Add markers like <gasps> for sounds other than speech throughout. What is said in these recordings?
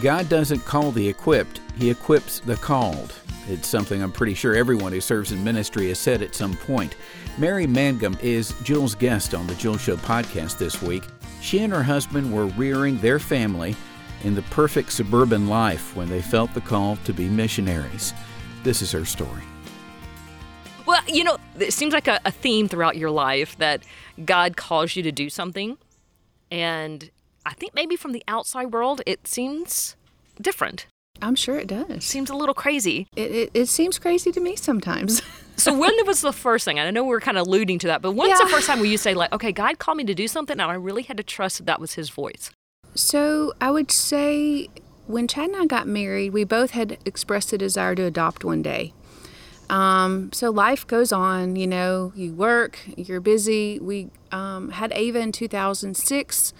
God doesn't call the equipped, He equips the called. It's something I'm pretty sure everyone who serves in ministry has said at some point. Mary Mangum is Jules' guest on the Jules Show podcast this week. She and her husband were rearing their family in the perfect suburban life when they felt the call to be missionaries. This is her story. Well, you know, it seems like a, a theme throughout your life that God calls you to do something. And I think maybe from the outside world, it seems different. I'm sure it does. Seems a little crazy. It, it, it seems crazy to me sometimes. <laughs> So when was the first thing? I know we are kind of alluding to that, but when's Yeah. the first time where you say like, okay, God called me to do something, and I really had to trust that that was His voice? so I would say when Chad and I got married, we both had expressed a desire to adopt one day. Um, so life goes on, you know, you work, you're busy. We um, had Ava in 2006.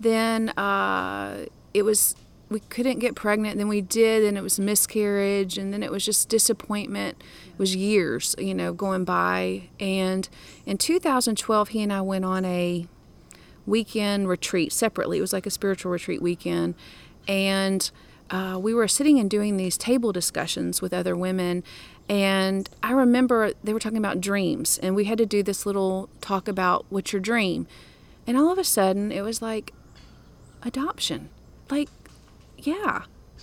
Then uh, it was, we couldn't get pregnant. Then we did, and it was miscarriage. And then it was just disappointment. It was years, you know, going by. And in 2012, he and I went on a weekend retreat separately. It was like a spiritual retreat weekend. And uh, we were sitting and doing these table discussions with other women. And I remember they were talking about dreams. And we had to do this little talk about what's your dream. And all of a sudden, it was like adoption. Like, yeah.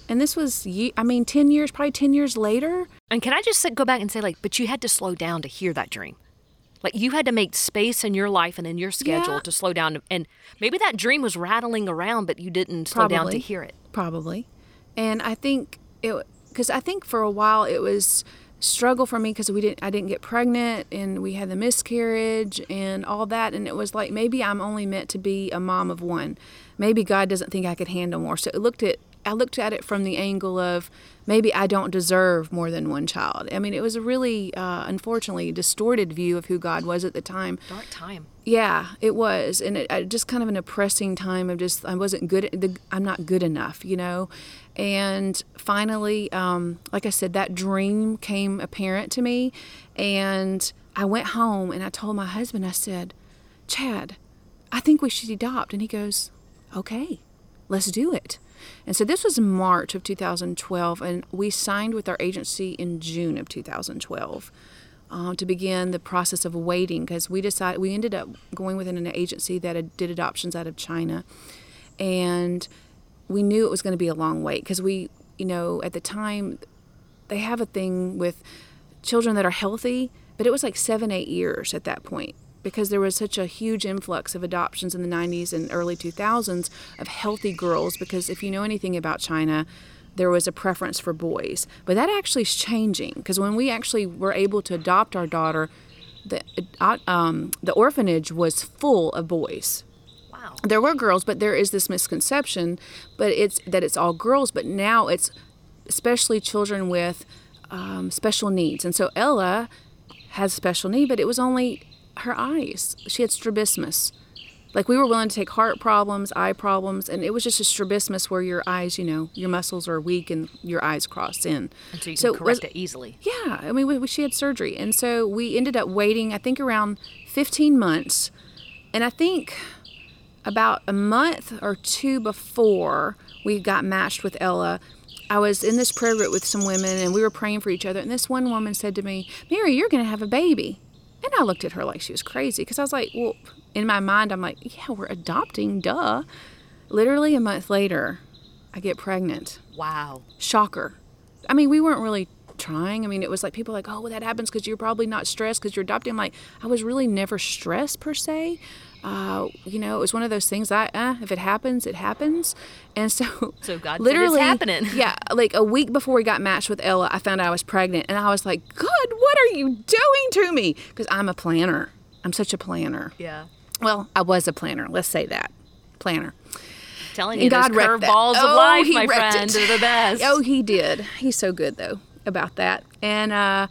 And this was, I mean, 10 years, probably 10 years later. And can I just go back and say like, but you had to slow down to hear that dream. Like you had to make space in your life and in your schedule Yeah. to slow down, and maybe that dream was rattling around, but you didn't slow down to hear it. probably and i think it because i think for a while it was struggle for me because we didn't i didn't get pregnant and we had the miscarriage and all that and it was like maybe i'm only meant to be a mom of one maybe god doesn't think i could handle more so it looked at i looked at it from the angle of maybe i don't deserve more than one child i mean it was a really uh, unfortunately distorted view of who god was at the time Dark time. yeah, it was, and it, uh, just kind of an oppressing time of just I wasn't good. The, I'm not good enough, you know. And finally, um, like I said, that dream came apparent to me, and I went home and I told my husband. I said, "Chad, I think we should adopt," and he goes, "Okay, let's do it." And so this was March of 2012, and we signed with our agency in June of 2012 um, to begin the process of waiting because we decided we ended up going within an agency that did adoptions out of China, and we knew it was going to be a long wait because we, you know, at the time they have a thing with children that are healthy, but it was like seven, eight years at that point because there was such a huge influx of adoptions in the 90s and early 2000s of healthy girls. Because if you know anything about China, there was a preference for boys. But that actually is changing because when we actually were able to adopt our daughter, the, uh, um, the orphanage was full of boys Wow. there were girls, but there is this misconception, but it's that it's all girls. But now it's especially children with um, special needs, and so Ella has special need, but it was only her eyes. She had strabismus. Like we were willing to take heart problems, eye problems, and it was just a strabismus where your eyes, you know, your muscles are weak and your eyes cross in. And so you can correct was- it easily. yeah, I mean, we, we, she had surgery, and so we ended up waiting. I think around 15 months, and I think about a month or two before we got matched with Ella, I was in this prayer group with some women, and we were praying for each other. And this one woman said to me, "Mary, you're going to have a baby." And I looked at her like she was crazy because I was like, "Well," in my mind, I'm like, "Yeah, we're adopting, duh." Literally a month later, I get pregnant Wow. shocker. I mean, we weren't really trying. I mean, it was like people were like, oh, well, that happens because you're probably not stressed because you're adopting. I'm like, I was really never stressed per se. Uh, you know, it was one of those things. I, uh, if it happens, it happens. And so, <laughs> So God literally, happening. yeah, like a week before we got matched with Ella, I found out I was pregnant, and I was like, God, what are you doing to me? Because I'm a planner. I'm such a planner. Yeah. Well, I was a planner. Let's say that, planner. Telling And you, God that. curveballs of Oh, life, he my friend, it. are the <laughs> best. Oh, he did. He's so good though about that. And uh,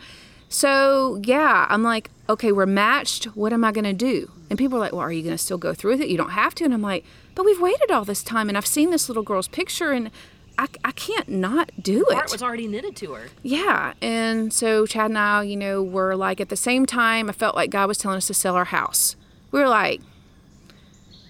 so yeah, I'm like, okay, we're matched. What am I gonna do? And people are like, well, are you gonna still go through with it? You don't have to. And I'm like, but we've waited all this time, and I've seen this little girl's picture, and I, I can't not do it. Heart was already knitted to her. Yeah. And so Chad and I, you know, were like at the same time, I felt like God was telling us to sell our house. We were like,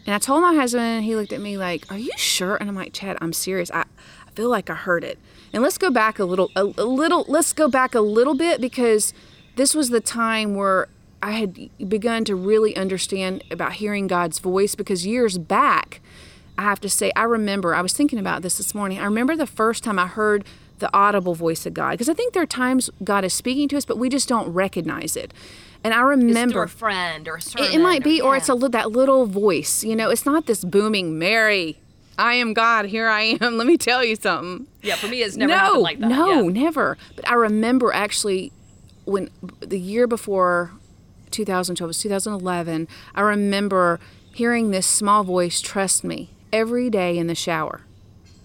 and I told my husband, and he looked at me like, Are you sure? And I'm like, Chad, I'm serious. I I feel like I heard it. And let's go back a little, a, a little, let's go back a little bit because this was the time where I had begun to really understand about hearing God's voice because years back, I have to say, I remember, I was thinking about this this morning. I remember the first time I heard the audible voice of God because I think there are times God is speaking to us, but we just don't recognize it. And I remember a friend or a sermon. it, it might be, or, yeah. it's a that little voice. You know, it's not this booming Mary. I am God. Here I am. <laughs> Let me tell you something. yeah. For me, it's never no, happened like that. no, yeah. never. But I remember actually when the year before 2012 was 2011. I remember hearing this small voice, "Trust me," every day in the shower,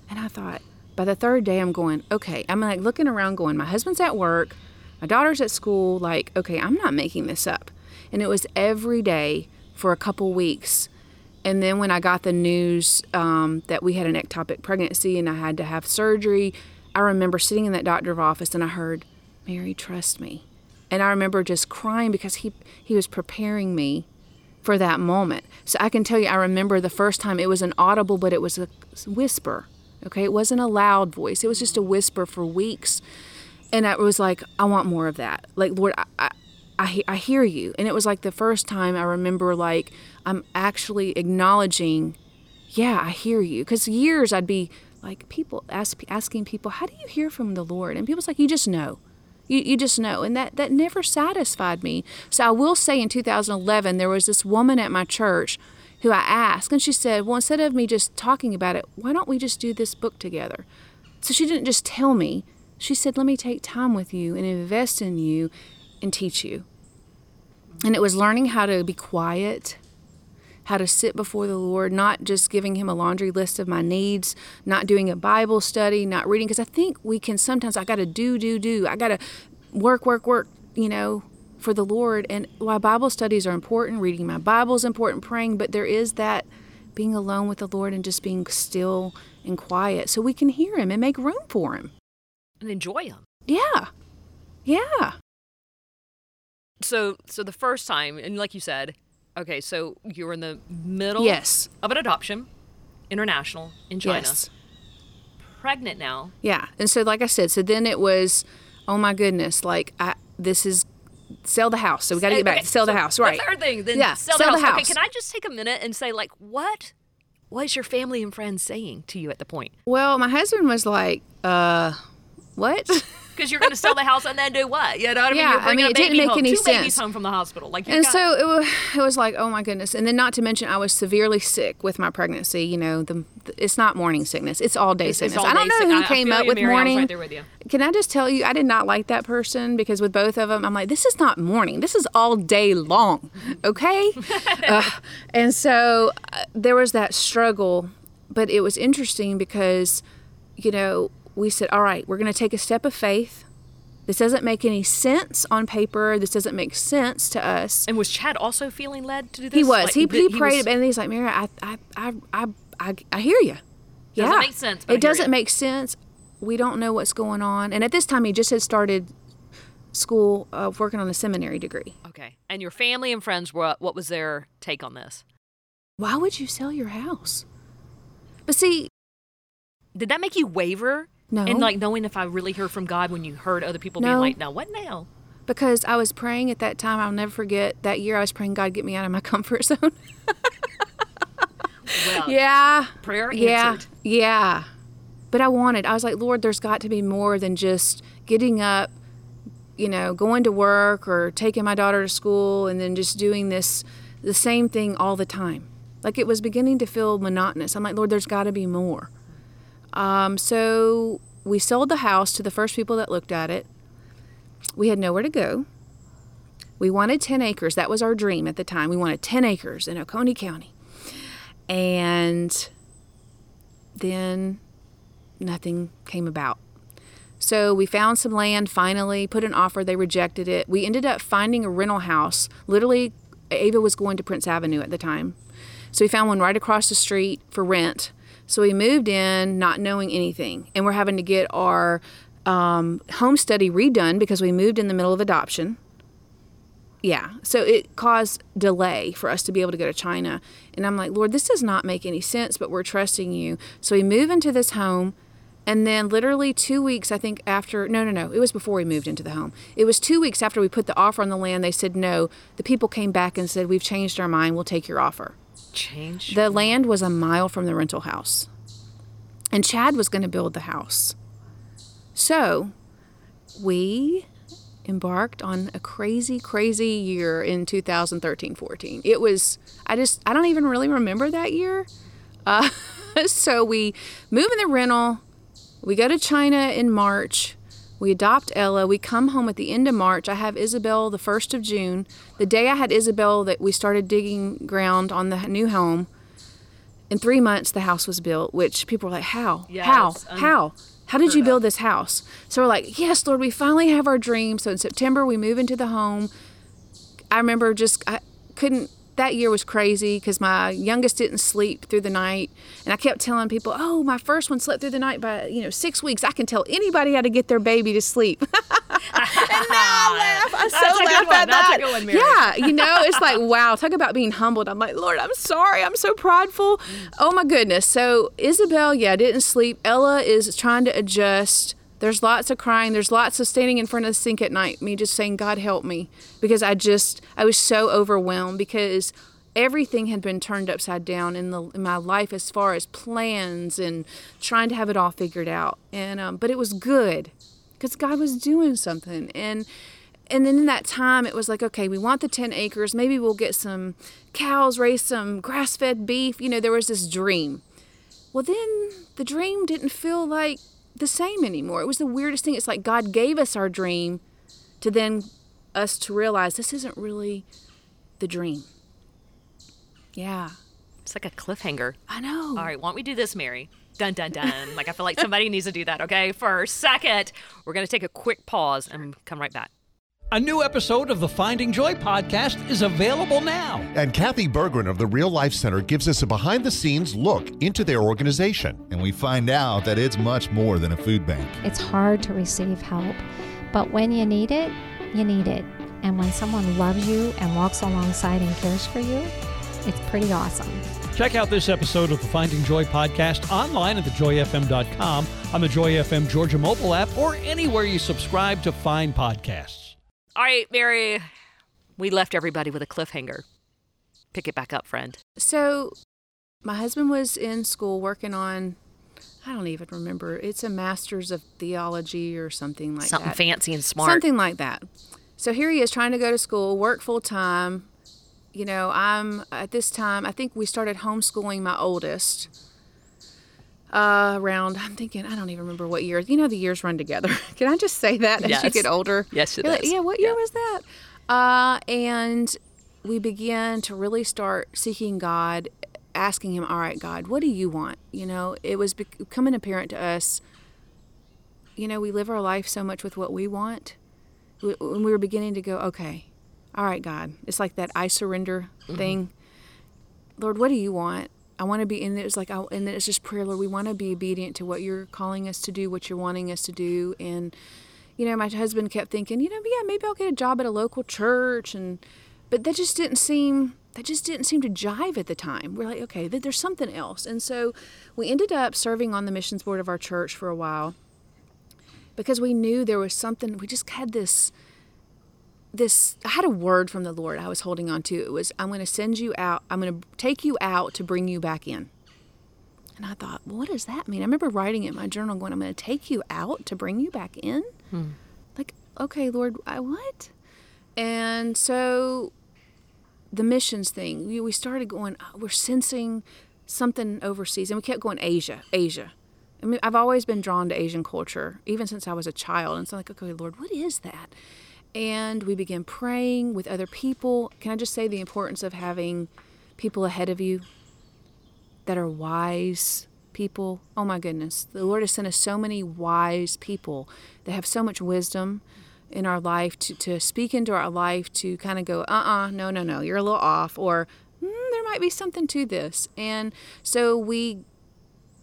and I thought. By the third day, I'm going, okay. I'm like looking around, going, my husband's at work, my daughter's at school. Like, okay, I'm not making this up. And it was every day for a couple weeks. And then when I got the news um, that we had an ectopic pregnancy and I had to have surgery, I remember sitting in that doctor's office and I heard, Mary, trust me. And I remember just crying because he, he was preparing me for that moment. So I can tell you, I remember the first time it was an audible, but it was a whisper. Okay, it wasn't a loud voice, it was just a whisper for weeks. And I was like, I want more of that. Like, Lord, I, I, I, I hear you. And it was like the first time I remember, like, I'm actually acknowledging, yeah, I hear you. Because years I'd be like, people ask, asking people, how do you hear from the Lord? And people's like, you just know. You, you just know. And that, that never satisfied me. So I will say in 2011, there was this woman at my church who I asked, and she said, Well, instead of me just talking about it, why don't we just do this book together? So she didn't just tell me, she said, Let me take time with you and invest in you and teach you. And it was learning how to be quiet, how to sit before the Lord, not just giving Him a laundry list of my needs, not doing a Bible study, not reading. Because I think we can sometimes, I got to do, do, do. I got to work, work, work, you know, for the Lord. And while Bible studies are important, reading my Bible is important, praying, but there is that being alone with the Lord and just being still and quiet so we can hear Him and make room for Him. and enjoy Him. Yeah. Yeah. So, so the first time, and like you said, okay, so you were in the middle Yes. of an adoption, international in China, Yes. pregnant now. Yeah. And so like I said, so then it was, oh my goodness, like I this is sell the house. So we got to get back Okay, to sell the house, right? The third thing, then Yeah, sell, sell the, the house. Okay, can I just take a minute and say, like, what was your family and friends saying to you at the point? Well, my husband was like, uh, what? <laughs> Because you're going to sell the house and then do what? You know what I mean? Yeah, I mean, it didn't make home, any two babies sense. home from the hospital. Like, and got, so it was, it was like, oh my goodness. And then not to mention, I was severely sick with my pregnancy. You know, the, it's not morning sickness; it's all day it's sickness. all I don't know sick. who I- I came feel up with Mary. I morning. right there with. Can I just tell you, I did not like that person because with both of them, I'm like, this is not morning. This is all day long. Okay. Ugh. <laughs> and so uh, there was that struggle, but it was interesting because, you know, we said, all right, we're going to take a step of faith. This doesn't make any sense on paper. This doesn't make sense to us. And was Chad also feeling led to do this? He was. Like, he, th- he prayed, was- and he's like, Mary, I, I, I, I, I, I hear you. Yeah. Doesn't make sense, It doesn't ya. make sense. We don't know what's going on. And at this time, he just had started school of working on a seminary degree. Okay. And your family and friends, were, what was their take on this? Why would you sell your house? But see, Did that make you waver? No. And like knowing if I really heard from God when you heard other people being No. like, now what now? because I was praying at that time, I'll never forget that year I was praying, God, get me out of my <laughs> comfort zone. Well, yeah. prayer Yeah. Yeah. But I wanted, I was like, Lord, there's got to be more than just getting up, you know, going to work or taking my daughter to school and then just doing this, the same thing all the time. Like it was beginning to feel monotonous. I'm like, Lord, there's got to be more. Um, so we sold the house to the first people that looked at it. We had nowhere to go. We wanted 10 acres. That was our dream at the time. We wanted 10 acres in Oconee County. And then nothing came about. So we found some land finally, put an offer, they rejected it. We ended up finding a rental house. Literally, Ava was going to Prince Avenue at the time. So we found one right across the street for rent. So we moved in not knowing anything. And we're having to get our um, home study redone because we moved in the middle of adoption. Yeah. So it caused delay for us to be able to go to China. And I'm like, Lord, this does not make any sense, but we're trusting you. So we move into this home And then, literally two weeks, I think, after no, no, no, it was before we moved into the home. It was two weeks after we put the offer on the land. They said no. The people came back and said, We've changed our mind. We'll take your offer. Change. The land was a mile from the rental house. And Chad was going to build the house. So we embarked on a crazy, crazy year in 2013 14. It was, I just, I don't even really remember that year. Uh, <laughs> so we move in the rental. We go to China in March. We adopt Ella. We come home at the end of March. I have Isabel the 1st of June. The day I had Isabel, that we started digging ground on the new home. In three months, the house was built, which people were like, How? How? How? How did you build this house? So we're like, Yes, Lord, we finally have our dream. So in September, we move into the home. I remember just, I couldn't, that year was crazy because my youngest didn't sleep through the night. And I kept telling people, oh, my first one slept through the night by, you know, six weeks. I can tell anybody how to get their baby to sleep. <laughs> and now I <laughs> laugh. I so That's a good laugh at That's a that. good one, Mary. Yeah, you <laughs> know, it's like, wow, talk about being humbled. I'm like, Lord, I'm sorry. I'm so prideful. Mm. Oh my goodness. So Isabel, yeah, didn't sleep. Ella is trying to adjust. There's lots of crying. There's lots of standing in front of the sink at night, me just saying, God help me. Because I just, I was so overwhelmed because everything had been turned upside down in the in my life as far as plans and trying to have it all figured out. And um, but it was good because God was doing something. And and then in that time, it was like, okay, we want the 10 acres. Maybe we'll get some cows, raise some grass fed beef. You know, there was this dream. Well, then the dream didn't feel like the same anymore. It was the weirdest thing. It's like God gave us our dream to then us to realize this isn't really the dream. Yeah, It's like a cliffhanger. I know. All right, why don't we do this, Mary? Dun dun dun. like I feel like somebody <laughs> needs to do that. Okay, for a second, we're gonna take a quick pause and come right back. A new episode of the Finding Joy podcast is available now. And Kathy Bergren of the Real Life Center gives us a behind the scenes look into their organization. and we find out that it's much more than a food bank. It's hard to receive help, but when you need it, you need it. And when someone loves you and walks alongside and cares for you, it's pretty awesome. Check out this episode of the Finding Joy podcast online at thejoyfm.com, on the Joy FM Georgia mobile app, or anywhere you subscribe to find podcasts. All right, Mary, we left everybody with a cliffhanger. Pick it back up, friend. So, my husband was in school working on, I don't even remember, it's a master's of theology or something like Something that. Something fancy and smart. Something like that. So here he is trying to go to school, work full time. You know, I'm at this time, I think we started homeschooling my oldest uh, around, I'm thinking, I don't even remember what year. You know, the years run together. <laughs> Can I just say that as you get older? Yes, it like, yeah, what year Yeah. was that? Uh, and we began to really start seeking God, asking Him, all right, God, what do you want? You know, it was becoming apparent to us, you know, we live our life so much with what we want. When we were beginning to go, okay, all right, God, it's like that I surrender thing. Lord, what do you want? I want to be, and it was like, I, and it's just prayer, Lord, we want to be obedient to what you're calling us to do, what you're wanting us to do. And, you know, my husband kept thinking, you know, yeah, maybe I'll get a job at a local church. And, but that just didn't seem, that just didn't seem to jive at the time. We're like, okay, there's something else. And so we ended up serving on the missions board of our church for a while because we knew there was something, we just had this, this I had a word from the Lord I was holding on to. It was I'm going to send you out. I'm going to take you out to bring you back in. And I thought, well, what does that mean? I remember writing it in my journal going, I'm going to take you out to bring you back in. Hmm. Like, okay, Lord, I what? And so the missions thing, we, we started going, oh, we're sensing something overseas. And we kept going, Asia, Asia. I mean, I've always been drawn to Asian culture, even since I was a child. And so I'm like, okay, Lord, what is that? And we began praying with other people. Can I just say the importance of having people ahead of you that are wise people? Oh my goodness. The Lord has sent us so many wise people that have so much wisdom in our life to, to speak into our life to kind of go, uh uh no, no, no, you're a little off, or mm, there might be something to this. And so we,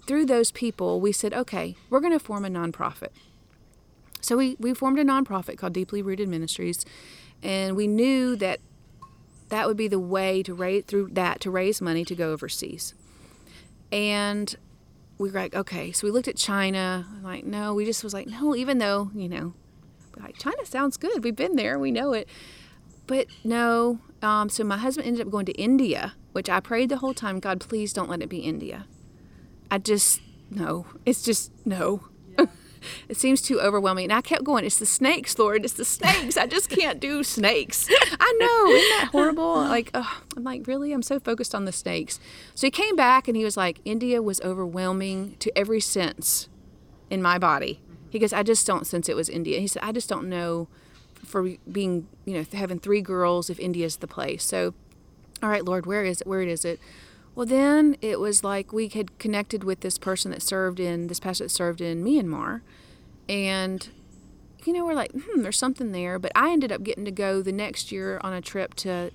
through those people, we said, okay, we're going to form a nonprofit. So we, we formed a nonprofit called Deeply Rooted Ministries, and we knew that that would be the way to raise through that to raise money to go overseas. And we were like, okay. So we looked at China. Like, no, we just was like, no, even though, you know, like China sounds good. We've been there. We know it. But no. Um, so my husband ended up going to India, which I prayed the whole time, God, please don't let it be India. I just, no. It's just, no. It seems too overwhelming. And I kept going, it's the snakes, Lord. It's the snakes. I just can't do snakes. I know. Isn't that horrible? <laughs> Like, ugh, I'm like, really? I'm so focused on the snakes. So he came back and he was like, India was overwhelming to every sense in my body. He goes, I just don't sense it was India. He said, I just don't know for being, you know, having three girls if India's the place. So, all right, Lord, where is it? Where is it? Well, then it was like we had connected with this person that served in, this pastor that served in Myanmar. And, you know, we're like, hmm, there's something there. But I ended up getting to go the next year on a trip to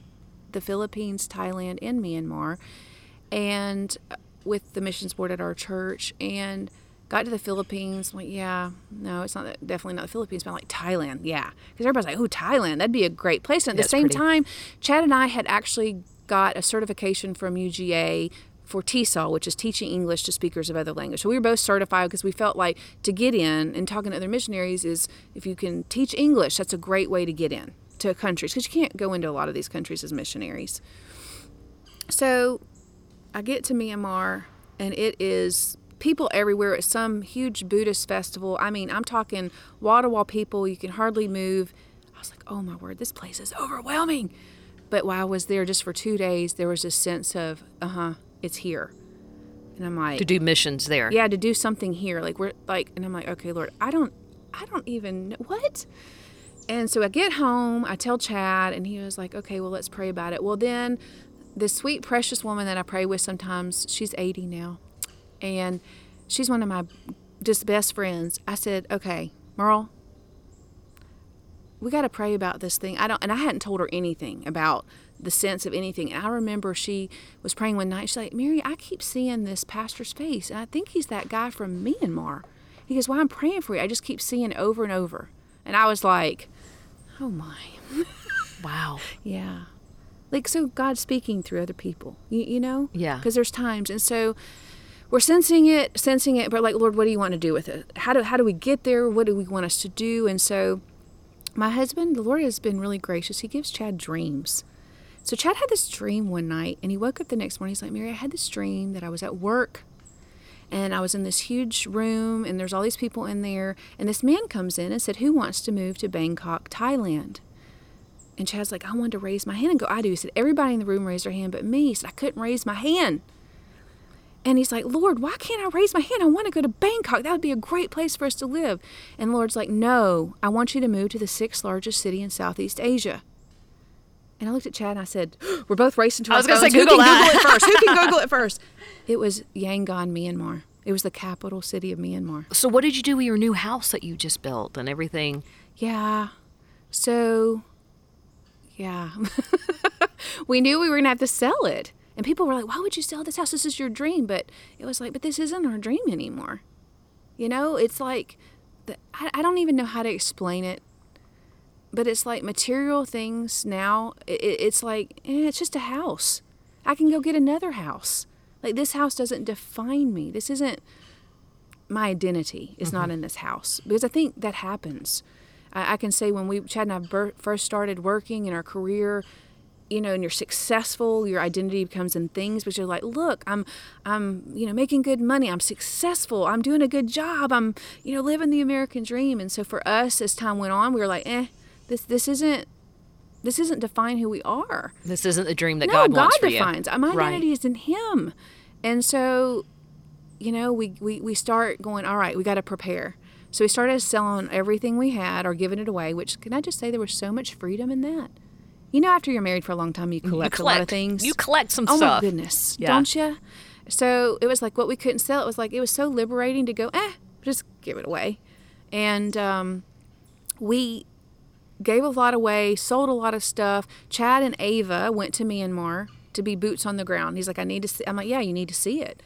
the Philippines, Thailand, and Myanmar. And uh, with the missions board at our church. And, got to the Philippines. I'm like, yeah, no, it's not that, definitely not the Philippines, but I'm like Thailand, yeah, because everybody's like, oh, Thailand, that'd be a great place. And at That's the same pretty. time, Chad and I had actually got a certification from UGA for TESOL, which is teaching English to speakers of other language. So we were both certified because we felt like to get in and talking to other missionaries is if you can teach English, that's a great way to get in to countries because you can't go into a lot of these countries as missionaries. So I get to Myanmar and it is people everywhere at some huge Buddhist festival. I mean, I'm talking wall to wall people. You can hardly move. I was like, oh my word, this place is overwhelming. But while I was there just for two days, there was a sense of, uh huh, it's here. And I'm like, to do missions there. yeah, to do something here. Like we're like, and I'm like, okay, Lord, I don't, I don't even know what. And so I get home, I tell Chad, and he was like, okay, well, let's pray about it. Well, then this sweet, precious woman that I pray with sometimes, she's 80 now, and she's one of my just best friends. I said, okay, Merle, we got to pray about this thing. I don't, and I hadn't told her anything about the sense of anything. And I remember she was praying one night. She's like, Mary, I keep seeing this pastor's face, and I think he's that guy from Myanmar. He goes, Well, I'm praying for you. I just keep seeing over and over. And I was like, Oh my, <laughs> Wow. yeah. Like, so God's speaking through other people, you, you know? Yeah. Because there's times. And so we're sensing it, sensing it, but like, Lord, what do you want to do with it? How do, how do we get there? What do we want us to do? And so my husband, the Lord has been really gracious. He gives Chad dreams. So Chad had this dream one night, and he woke up the next morning. He's like, Mary, I had this dream that I was at work, and I was in this huge room, and there's all these people in there, and this man comes in and said, Who wants to move to Bangkok, Thailand? And Chad's like, I wanted to raise my hand and go, I do. He said, Everybody in the room raised their hand but me. He said, I couldn't raise my hand. And he's like, Lord, why can't I raise my hand? I want to go to Bangkok. That would be a great place for us to live. And Lord's like, No, I want you to move to the sixth largest city in Southeast Asia. And I looked at Chad and I said, <gasps> We're both racing to I our was gonna say, phones. Who can that." Google it first? Who can Google it <laughs> first? It was Yangon, Myanmar. It was the capital city of Myanmar. So what did you do with your new house that you just built and everything? Yeah. So, yeah. <laughs> we knew we were going to have to sell it. And people were like, why would you sell this house? This is your dream. But it was like, but this isn't our dream anymore. You know, it's like, the, I, I don't even know how to explain it. But it's like material things now, it, it's like, eh, it's just a house. I can go get another house. Like, this house doesn't define me. This isn't my identity is not in this house because I think that happens. I, I can say when we Chad and I ber- first started working in our career, you know, and you're successful, your identity becomes in things, but you're like, look, I'm, I'm, you know, making good money. I'm successful. I'm doing a good job. I'm, you know, living the American dream. And so for us, as time went on, we were like, eh, this, this isn't, this isn't define who we are This isn't the dream that no, God wants for defines. My Right. identity is in Him, and so, you know, we we we start going. All right, we got to prepare. So we started selling everything we had or giving it away. Which can I just say there was so much freedom in that. You know, after you're married for a long time, you collect, you a lot of things. You collect some oh stuff. Oh my goodness, Yeah. don't you? So it was like what we couldn't sell. It was like it was so liberating to go, eh, just give it away, and um, we gave a lot away, sold a lot of stuff. Chad and Ava went to Myanmar to be boots on the ground. He's like, I need to see. I'm like, yeah, you need to see it.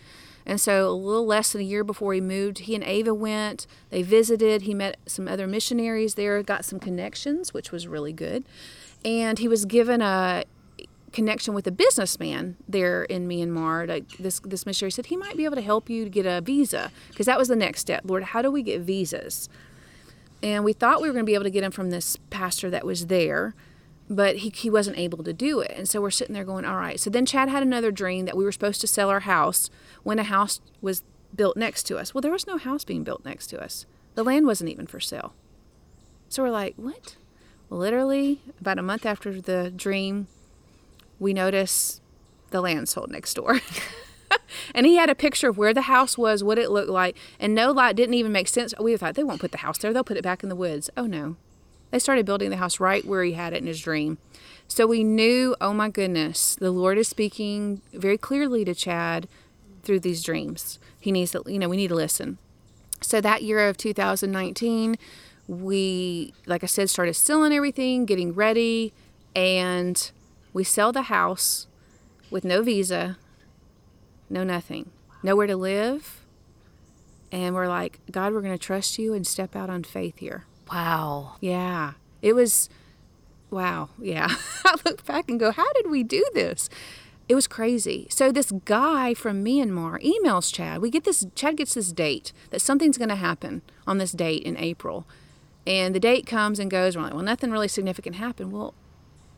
And so a little less than a year before he moved, he and Ava went. They visited. He met some other missionaries there, got some connections, which was really good. And he was given a connection with a businessman there in Myanmar. Like this this missionary said he might be able to help you to get a visa because that was the next step. Lord, how do we get visas? And we thought we were going to be able to get them from this pastor that was there, but he, he wasn't able to do it. And so we're sitting there going, all right. So then Chad had another dream that we were supposed to sell our house when a house was built next to us. Well, there was no house being built next to us. The land wasn't even for sale. So we're like, what? Literally, about a month after the dream, we notice the land sold next door. <laughs> and he had a picture of where the house was, what it looked like, and no light didn't even make sense. We thought they won't put the house there; they'll put it back in the woods. Oh no, they started building the house right where he had it in his dream. So we knew, oh my goodness, the Lord is speaking very clearly to Chad through these dreams. He needs to, you know, we need to listen. So that year of 2019, we, like I said, started selling everything, getting ready, and we sell the house with no visa, no nothing, nowhere to live. And we're like, God, we're going to trust you and step out on faith here. Wow. Yeah. It was, wow. Yeah. <laughs> I look back and go, how did we do this? It was crazy. So this guy from Myanmar emails Chad. We get this, Chad gets this date that something's going to happen on this date in April. And the date comes and goes. We're like, well, nothing really significant happened. Well,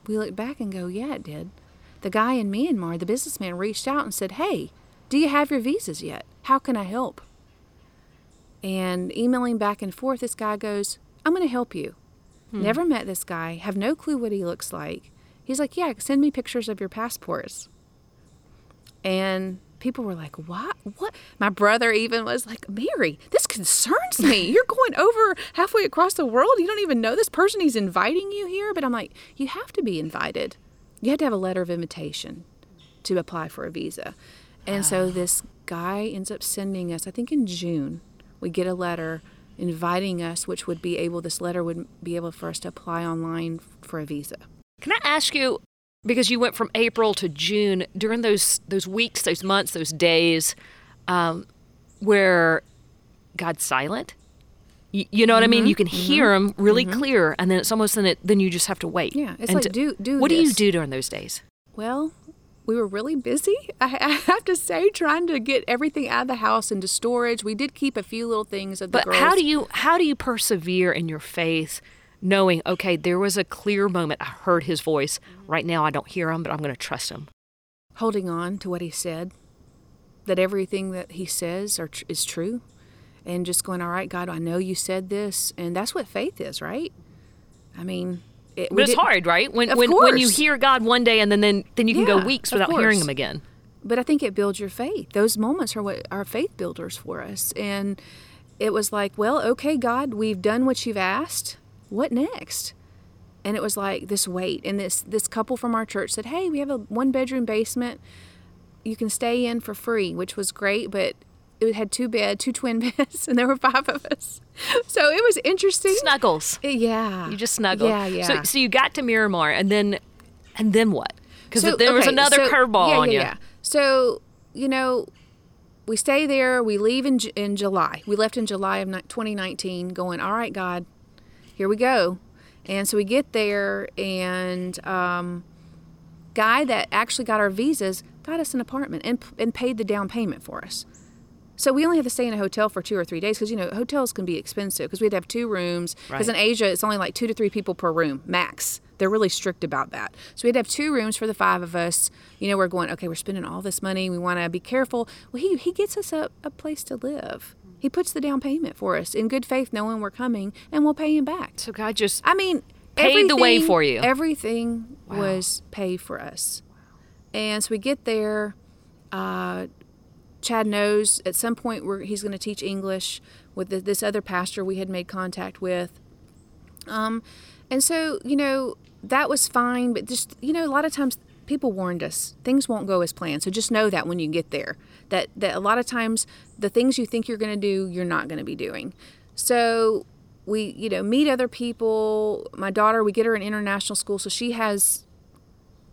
we look back and go, yeah, it did. The guy in Myanmar, the businessman, reached out and said, hey, do you have your visas yet? How can I help? And emailing back and forth, this guy goes, I'm going to help you. Hmm. Never met this guy, have no clue what he looks like. He's like, Yeah, send me pictures of your passports. And people were like, What? What? My brother even was like, Mary, this concerns me. You're going over halfway across the world. You don't even know this person. He's inviting you here. But I'm like, You have to be invited. You have to have a letter of invitation to apply for a visa. And so ah. this guy ends up sending us, I think in June, we get a letter inviting us, which would be able, this letter would be able for us to apply online for a visa. Can I ask you, because you went from April to June, during those those weeks, those months, those days, um, where God's silent? You, you know what mm-hmm, I mean? You can mm-hmm, hear Him really mm-hmm. clear, and then it's almost then it then you just have to wait. Yeah, it's and like to, do do. What this. do you do during those days? Well, we were really busy. <laughs> I, I, have to say, trying to get everything out of the house into storage. We did keep a few little things of the but girls. how do you how do you persevere in your faith, knowing okay, there was a clear moment. I heard His voice. Right now, I don't hear Him, but I'm going to trust Him. Holding on to what He said, that everything that He says are, is true, and just going, all right, God, I know You said this, and that's what faith is, right? I mean, it, but it's hard, right? When when, when you hear God one day and then then, then you can yeah, go weeks without hearing Him again. But I think it builds your faith. Those moments are what are faith builders for us. And it was like, well, okay, God, we've done what you've asked. What next? And it was like this weight. And this this couple from our church said, hey, we have a one bedroom basement. You can stay in for free, which was great, but it had two bed, two twin <laughs> beds, and there were five of us. So it was interesting. Snuggles. Yeah. You just snuggled. Yeah, yeah. So, so you got to Myanmar, and then, and then what? Because so, there was another so, curveball yeah, on yeah, you. Yeah. So you know, we stay there. We leave in in July. We left in July of 2019. Going, all right, God, here we go. And so we get there, and um, guy that actually got our visas got us an apartment and and paid the down payment for us. So we only have to stay in a hotel for two or three days because you know hotels can be expensive because we had to have two rooms. Because right. in Asia it's only like two to three people per room max. They're really strict about that. So we had to have two rooms for the five of us. You know, we're going okay. We're spending all this money. We want to be careful. Well, he he gets us a, a place to live. He puts the down payment for us in good faith, knowing we're coming, and we'll pay him back. So God just I mean paid the way for you. Everything wow. was paid for us. And so we get there. Uh, Chad knows at some point where he's going to teach English with the, this other pastor we had made contact with. Um, and so, you know, that was fine, but just, you know, a lot of times people warned us things won't go as planned. So just know that when you get there, that, that a lot of times the things you think you're going to do, you're not going to be doing. So we, you know, meet other people. My daughter, we get her in international school, so she has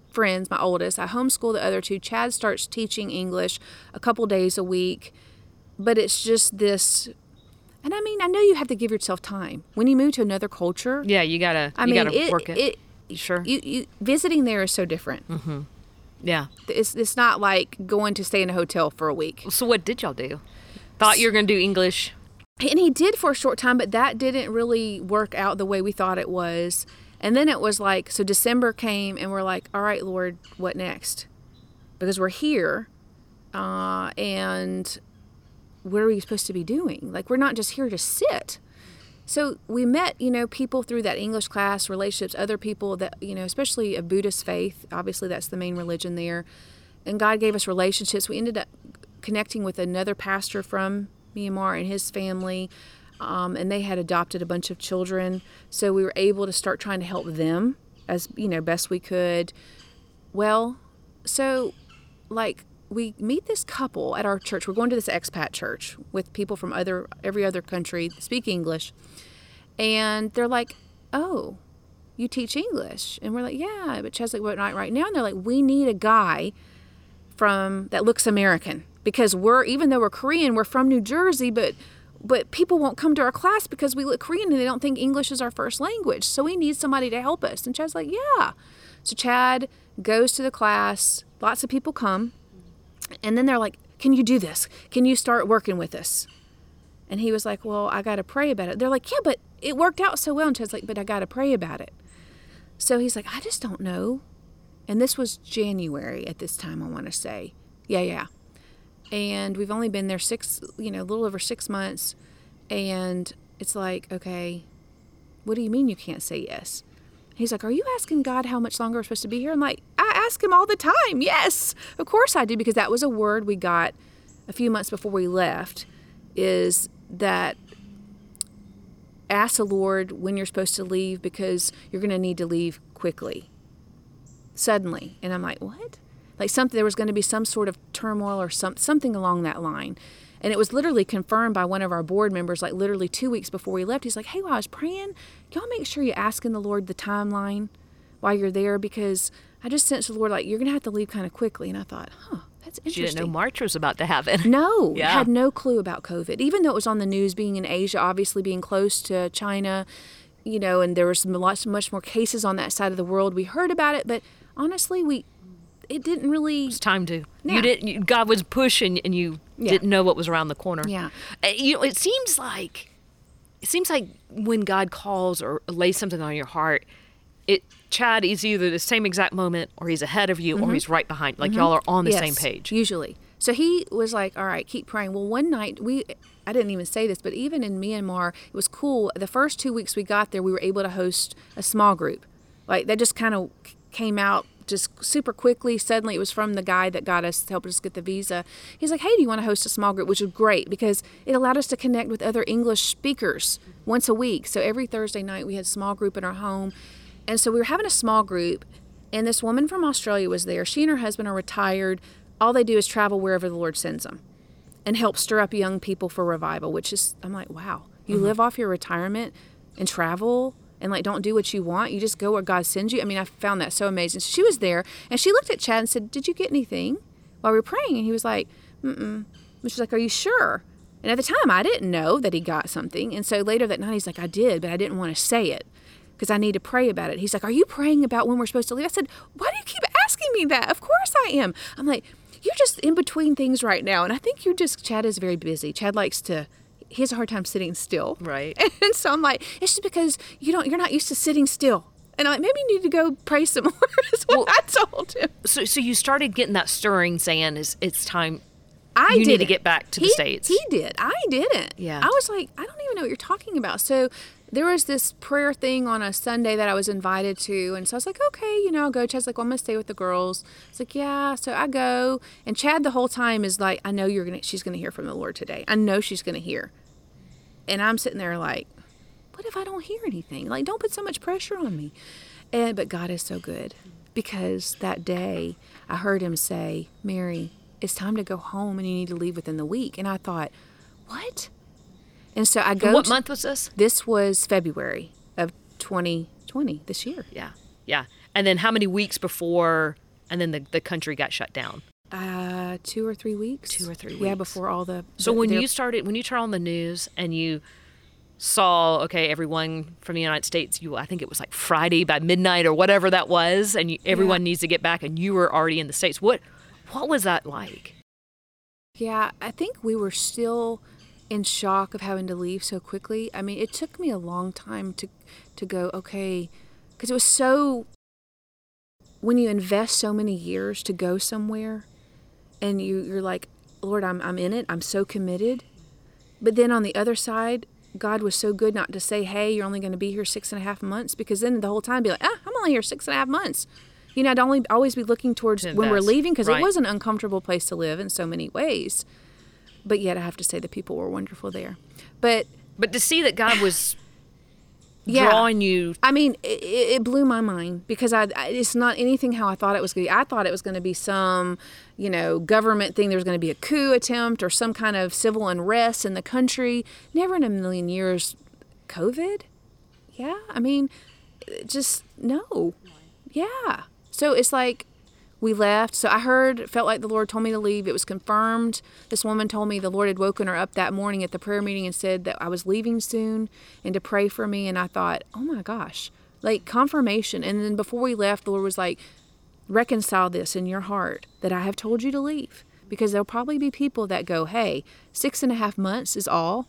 friends, my oldest. I homeschool the other two. Chad starts teaching English a couple days a week, but it's just this. And I mean, I know you have to give yourself time when you move to another culture. Yeah, you gotta. I you mean, gotta it, work it. it. Sure. you, you visiting there is so different. Mm-hmm. Yeah. It's it's not like going to stay in a hotel for a week. So what did y'all do? Thought you were gonna do English. And he did for a short time, but that didn't really work out the way we thought it was. And then it was like, so December came, and we're like, all right, Lord, what next? Because we're here, uh, and what are we supposed to be doing? Like, we're not just here to sit. So we met, you know, people through that English class, relationships, other people that, you know, especially a Buddhist faith. Obviously, that's the main religion there. And God gave us relationships. We ended up connecting with another pastor from Myanmar and his family, um, and they had adopted a bunch of children. So we were able to start trying to help them as, you know, best we could. Well, so like we meet this couple at our church. We're going to this expat church with people from other every other country speak English. And they're like, "Oh, you teach English?" And we're like, "Yeah." But Chesley, "What night right now?" And they're like, "We need a guy from that looks American because we're even though we're Korean, we're from New Jersey, but but people won't come to our class because we look Korean and they don't think English is our first language. So we need somebody to help us." And Chad's like, "Yeah." So Chad goes to the class. Lots of people come. And then they're like, Can you do this? Can you start working with us? And he was like, Well, I got to pray about it. They're like, Yeah, but it worked out so well. And Chad's like, But I got to pray about it. So he's like, I just don't know. And this was January at this time, I want to say. Yeah, yeah. And we've only been there six, you know, a little over six months. And it's like, okay, what do you mean you can't say yes? He's like, Are you asking God how much longer we're supposed to be here? I'm like, ask him all the time. Yes, of course I do, because that was a word we got a few months before we left is that ask the Lord when you're supposed to leave because you're going to need to leave quickly, suddenly. And I'm like, What? Like something, there was going to be some sort of turmoil or some, something along that line. And it was literally confirmed by one of our board members, like literally two weeks before we left. He's like, Hey, while I was praying, y'all make sure you're asking the Lord the timeline while you're there because I just sensed the Lord, like, you're going to have to leave kind of quickly. And I thought, Huh, that's interesting. You didn't know March was about to happen. <laughs> No, <laughs> Yeah. had no clue about COVID. Even though it was on the news, being in Asia, obviously being close to China, you know, and there was lots, much more cases on that side of the world. We heard about it, but honestly, we it didn't really. It's time to. Yeah. You didn't. You, God was pushing, and you Yeah. didn't know what was around the corner. Yeah. Uh, You know, it seems like it seems like when God calls or lays something on your heart, it Chad is either the same exact moment, or he's ahead of you, or mm-hmm. he's right behind. Like mm-hmm. y'all are on the same page. Usually. So he was like, all right, keep praying. Well, one night, we, I didn't even say this, but even in Myanmar, it was cool. The first two weeks we got there, we were able to host a small group. Like that just kind of came out just super quickly. Suddenly, it was from the guy that got us, helped us get the visa. He's like, hey, do you want to host a small group? Which was great because it allowed us to connect with other English speakers once a week. So every Thursday night, we had a small group in our home. And so we were having a small group, and this woman from Australia was there. She and her husband are retired. All they do is travel wherever the Lord sends them and help stir up young people for revival, which is, I'm like, wow, you live off your retirement and travel and like don't do what you want. You just go where God sends you. I mean, I found that so amazing. So she was there and she looked at Chad and said, Did you get anything while we were praying? And he was like, Mm mm. And she's like, Are you sure? And at the time, I didn't know that he got something. And so later that night, he's like, I did, but I didn't want to say it because I need to pray about it. He's like, Are you praying about when we're supposed to leave? I said, Why do you keep asking me that? Of course I am. I'm like, You're just in between things right now. And I think you're just, Chad is very busy. Chad likes to, he has a hard time sitting still. Right. <laughs> And so I'm like, It's just because you don't, you're not used to sitting still. And I'm like, maybe you need to go pray some more, <laughs> is what Well- I told him. So, so you started getting that stirring, saying, "Is it's time." I You need to get back to the States. He did. I didn't. Yeah. I was like, I don't even know what you're talking about. So there was this prayer thing on a Sunday that I was invited to. And so I was like, okay, you know, I'll go. Chad's like, well, I'm going to stay with the girls. It's like, yeah. So I go. And Chad the whole time is like, I know you're going to, she's going to hear from the Lord today. I know she's going to hear. And I'm sitting there like, what if I don't hear anything? Like, don't put so much pressure on me. And, but God is so good because that day I heard him say, Mary, it's time to go home and you need to leave within the week. And I thought, what? And so I go. what to- month was this? This was February of 2020, this year. Yeah, yeah. And then how many weeks before? And then the, the country got shut down. Uh, two or three weeks. Two or three weeks. Yeah, before all the. So the- when their- you started, when you turn on the news and you saw okay everyone from the United States you I think it was like Friday by midnight or whatever that was and you, everyone needs to get back and you were already in the states what what was that like Yeah, I think we were still in shock of having to leave so quickly. I mean, it took me a long time to to go okay, because it was so. When you invest so many years to go somewhere, and you you're like, Lord, I'm I'm in it. I'm so committed. But then on the other side, God was so good not to say, Hey, you're only going to be here six and a half months, because then the whole time I'd be like, Ah, I'm only here six and a half months. You know, I'd only always be looking towards To when we're leaving because right. it was an uncomfortable place to live in so many ways but yet I have to say the people were wonderful there. But but to see that God was <coughs> yeah, drawing you I mean, it, it blew my mind because I, I it's not anything how I thought it was going to be. I thought it was going to be some, you know, government thing. There was going to be a coup attempt or some kind of civil unrest in the country. Never in a million years, COVID. Yeah, I mean, just no. Yeah. So it's like we left. So I heard, felt like the Lord told me to leave. It was confirmed. This woman told me the Lord had woken her up that morning at the prayer meeting and said that I was leaving soon and to pray for me. And I thought, oh my gosh, like confirmation. And then before we left, the Lord was like, reconcile this in your heart that I have told you to leave. Because there'll probably be people that go, hey, six and a half months is all.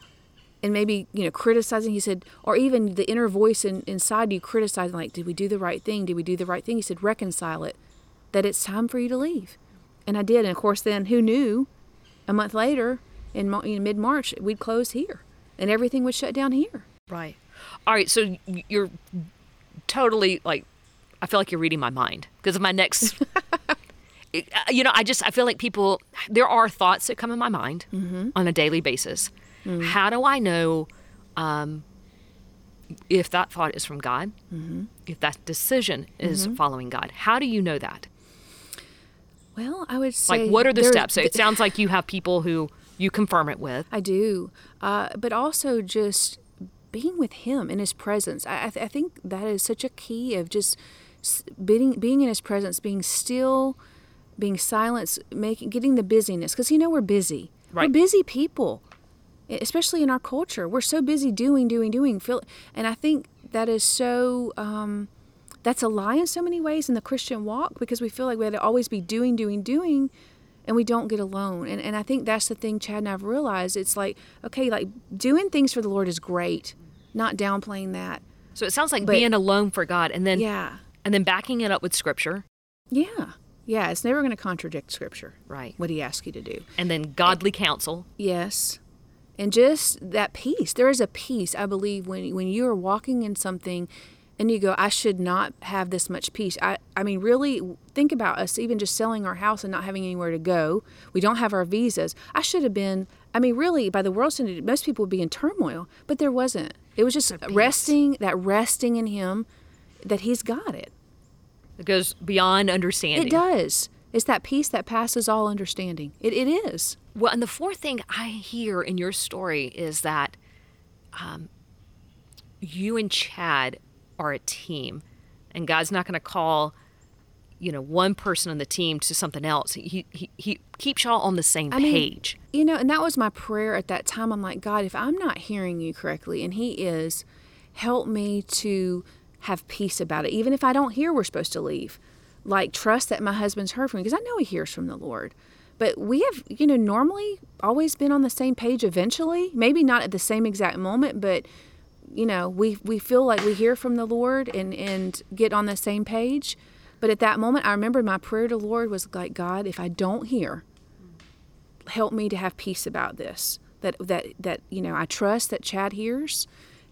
And maybe, you know, criticizing, he said, or even the inner voice in, inside you criticizing, like, did we do the right thing? Did we do the right thing? He said, reconcile it that it's time for you to leave. And I did. And of course, then who knew? A month later in, in mid March, we'd close here and everything would shut down here. right. All right so you're totally like I feel like you're reading my mind because of my next <laughs> uh, you know I just I feel like people there are thoughts that come in my mind on a daily basis. How do I know um, if that thought is from God? If that decision is following God? How do you know that Well, I would say. like what are the steps so it sounds like you have people who you confirm it with I do. Uh, but also just being with him in his presence. I, I, th- I think that is such a key of just being, being in his presence, being still, being silent, making, getting the busyness. Because, you know, we're busy. We're busy people, especially in our culture. We're so busy doing, doing, doing. Feel, and I think that is so. Um, that's a lie in so many ways in the Christian walk because we feel like we had to always be doing, doing, doing, and we don't get alone. And and I think that's the thing Chad and I've realized. It's like, okay, like doing things for the Lord is great, not downplaying that. so it sounds like But- being alone for God and then Yeah. and then backing it up with scripture Yeah. Yeah. It's never going to contradict scripture. Right. What he asks you to do. and then godly counsel Yes. And just that peace. There is a peace, I believe, when when you are walking in something and you go, I should not have this much peace. I, I mean, really think about us even just selling our house and not having anywhere to go. We don't have our visas. I should have been, I mean, really, by the world standard, most people would be in turmoil, but there wasn't. It was just resting, that resting in Him, that He's got it. It goes beyond understanding. It does. It's that peace that passes all understanding. It, it is. Well, and the fourth thing I hear in your story is that um, you and Chad are a team, and God's not going to call, you know, one person on the team to something else. He he, he keeps y'all on the same I mean, page. You know, and that was my prayer at that time. I'm like, God, if I'm not hearing you correctly, and He is, help me to have peace about it. Even if I don't hear we're supposed to leave, like trust that my husband's heard from me because I know he hears from the Lord. But we have, you know, normally always been on the same page eventually. Maybe not at the same exact moment, but you know, we we feel like we hear from the Lord and and get on the same page. But at that moment, I remember my prayer to Lord was like, God, if I don't hear, help me to have peace about this. That that that you know, I trust that Chad hears,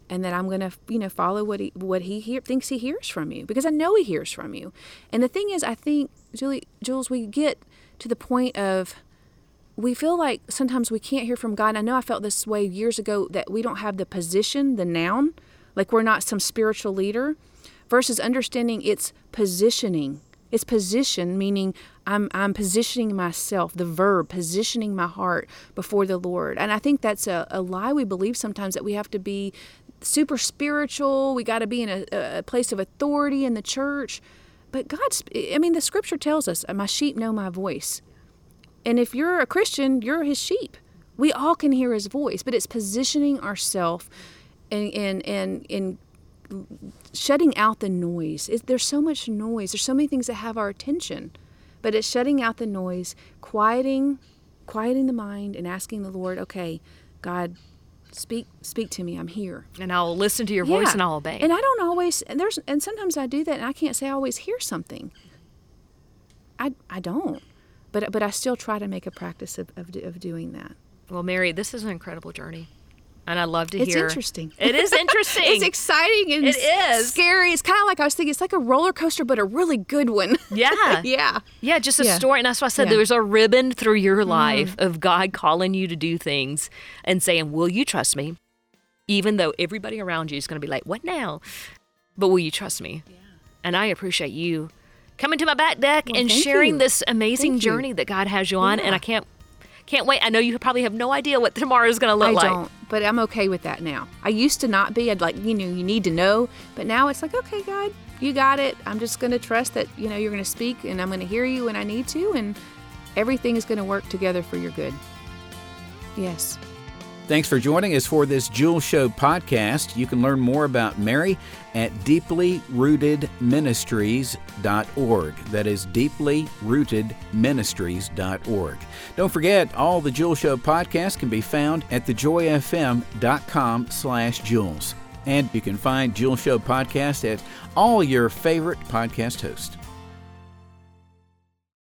and that I'm going to you know follow what he what he hear, thinks he hears from you because I know he hears from you. And the thing is, I think Julie Jules, we get to the point of we feel like sometimes we can't hear from God. I know I felt this way years ago that we don't have the position, the noun, like we're not some spiritual leader, versus understanding its positioning. It's position, meaning I'm I'm positioning myself, the verb, positioning my heart before the Lord. And I think that's a, a lie we believe sometimes that we have to be super spiritual, we got to be in a, a place of authority in the church. But God's, I mean, the scripture tells us, my sheep know my voice. And if you're a Christian, you're his sheep. We all can hear his voice, but it's positioning ourselves and and and and shutting out the noise. It, there's so much noise. There's so many things that have our attention, but it's shutting out the noise, quieting, quieting the mind, and asking the Lord, okay, God, speak, speak to me. I'm here. And I'll listen to your voice Yeah. and I'll obey. And I don't always. And there's and sometimes I do that, and I can't say I always hear something. I I don't, but but I still try to make a practice of of, of doing that. well, Mary, this is an incredible journey. And I love to It's hear. It's interesting. It is <laughs> interesting. It's exciting and It is. scary. It's kind of like I was thinking. It's like a roller coaster, but a really good one. <laughs> Yeah. yeah. Yeah, just a Yeah. story. And that's why I said Yeah. There's a ribbon through your mm. life of God calling you to do things and saying, Will you trust me? Even though everybody around you is going to be like, What now? But will you trust me? And I appreciate you coming to my back deck Well, and sharing you. this amazing Thank you. journey that God has you on. And I can't can't wait. I know you probably have no idea what tomorrow is going to look I like. don't, but I'm okay with that now. I used to not be. I'd like, you know, you need to know, but now it's like, okay, God, you got it. I'm just going to trust that, you know, you're going to speak and I'm going to hear you when I need to, and everything is going to work together for your good. Yes. Thanks for joining us for this Jules Show podcast. You can learn more about Mary at deeplyrootedministries.org. That is deeplyrootedministries.org. Don't forget, all the Jules Show podcasts can be found at thejoyfm.com slash jules. And you can find Jules Show podcast at all your favorite podcast hosts.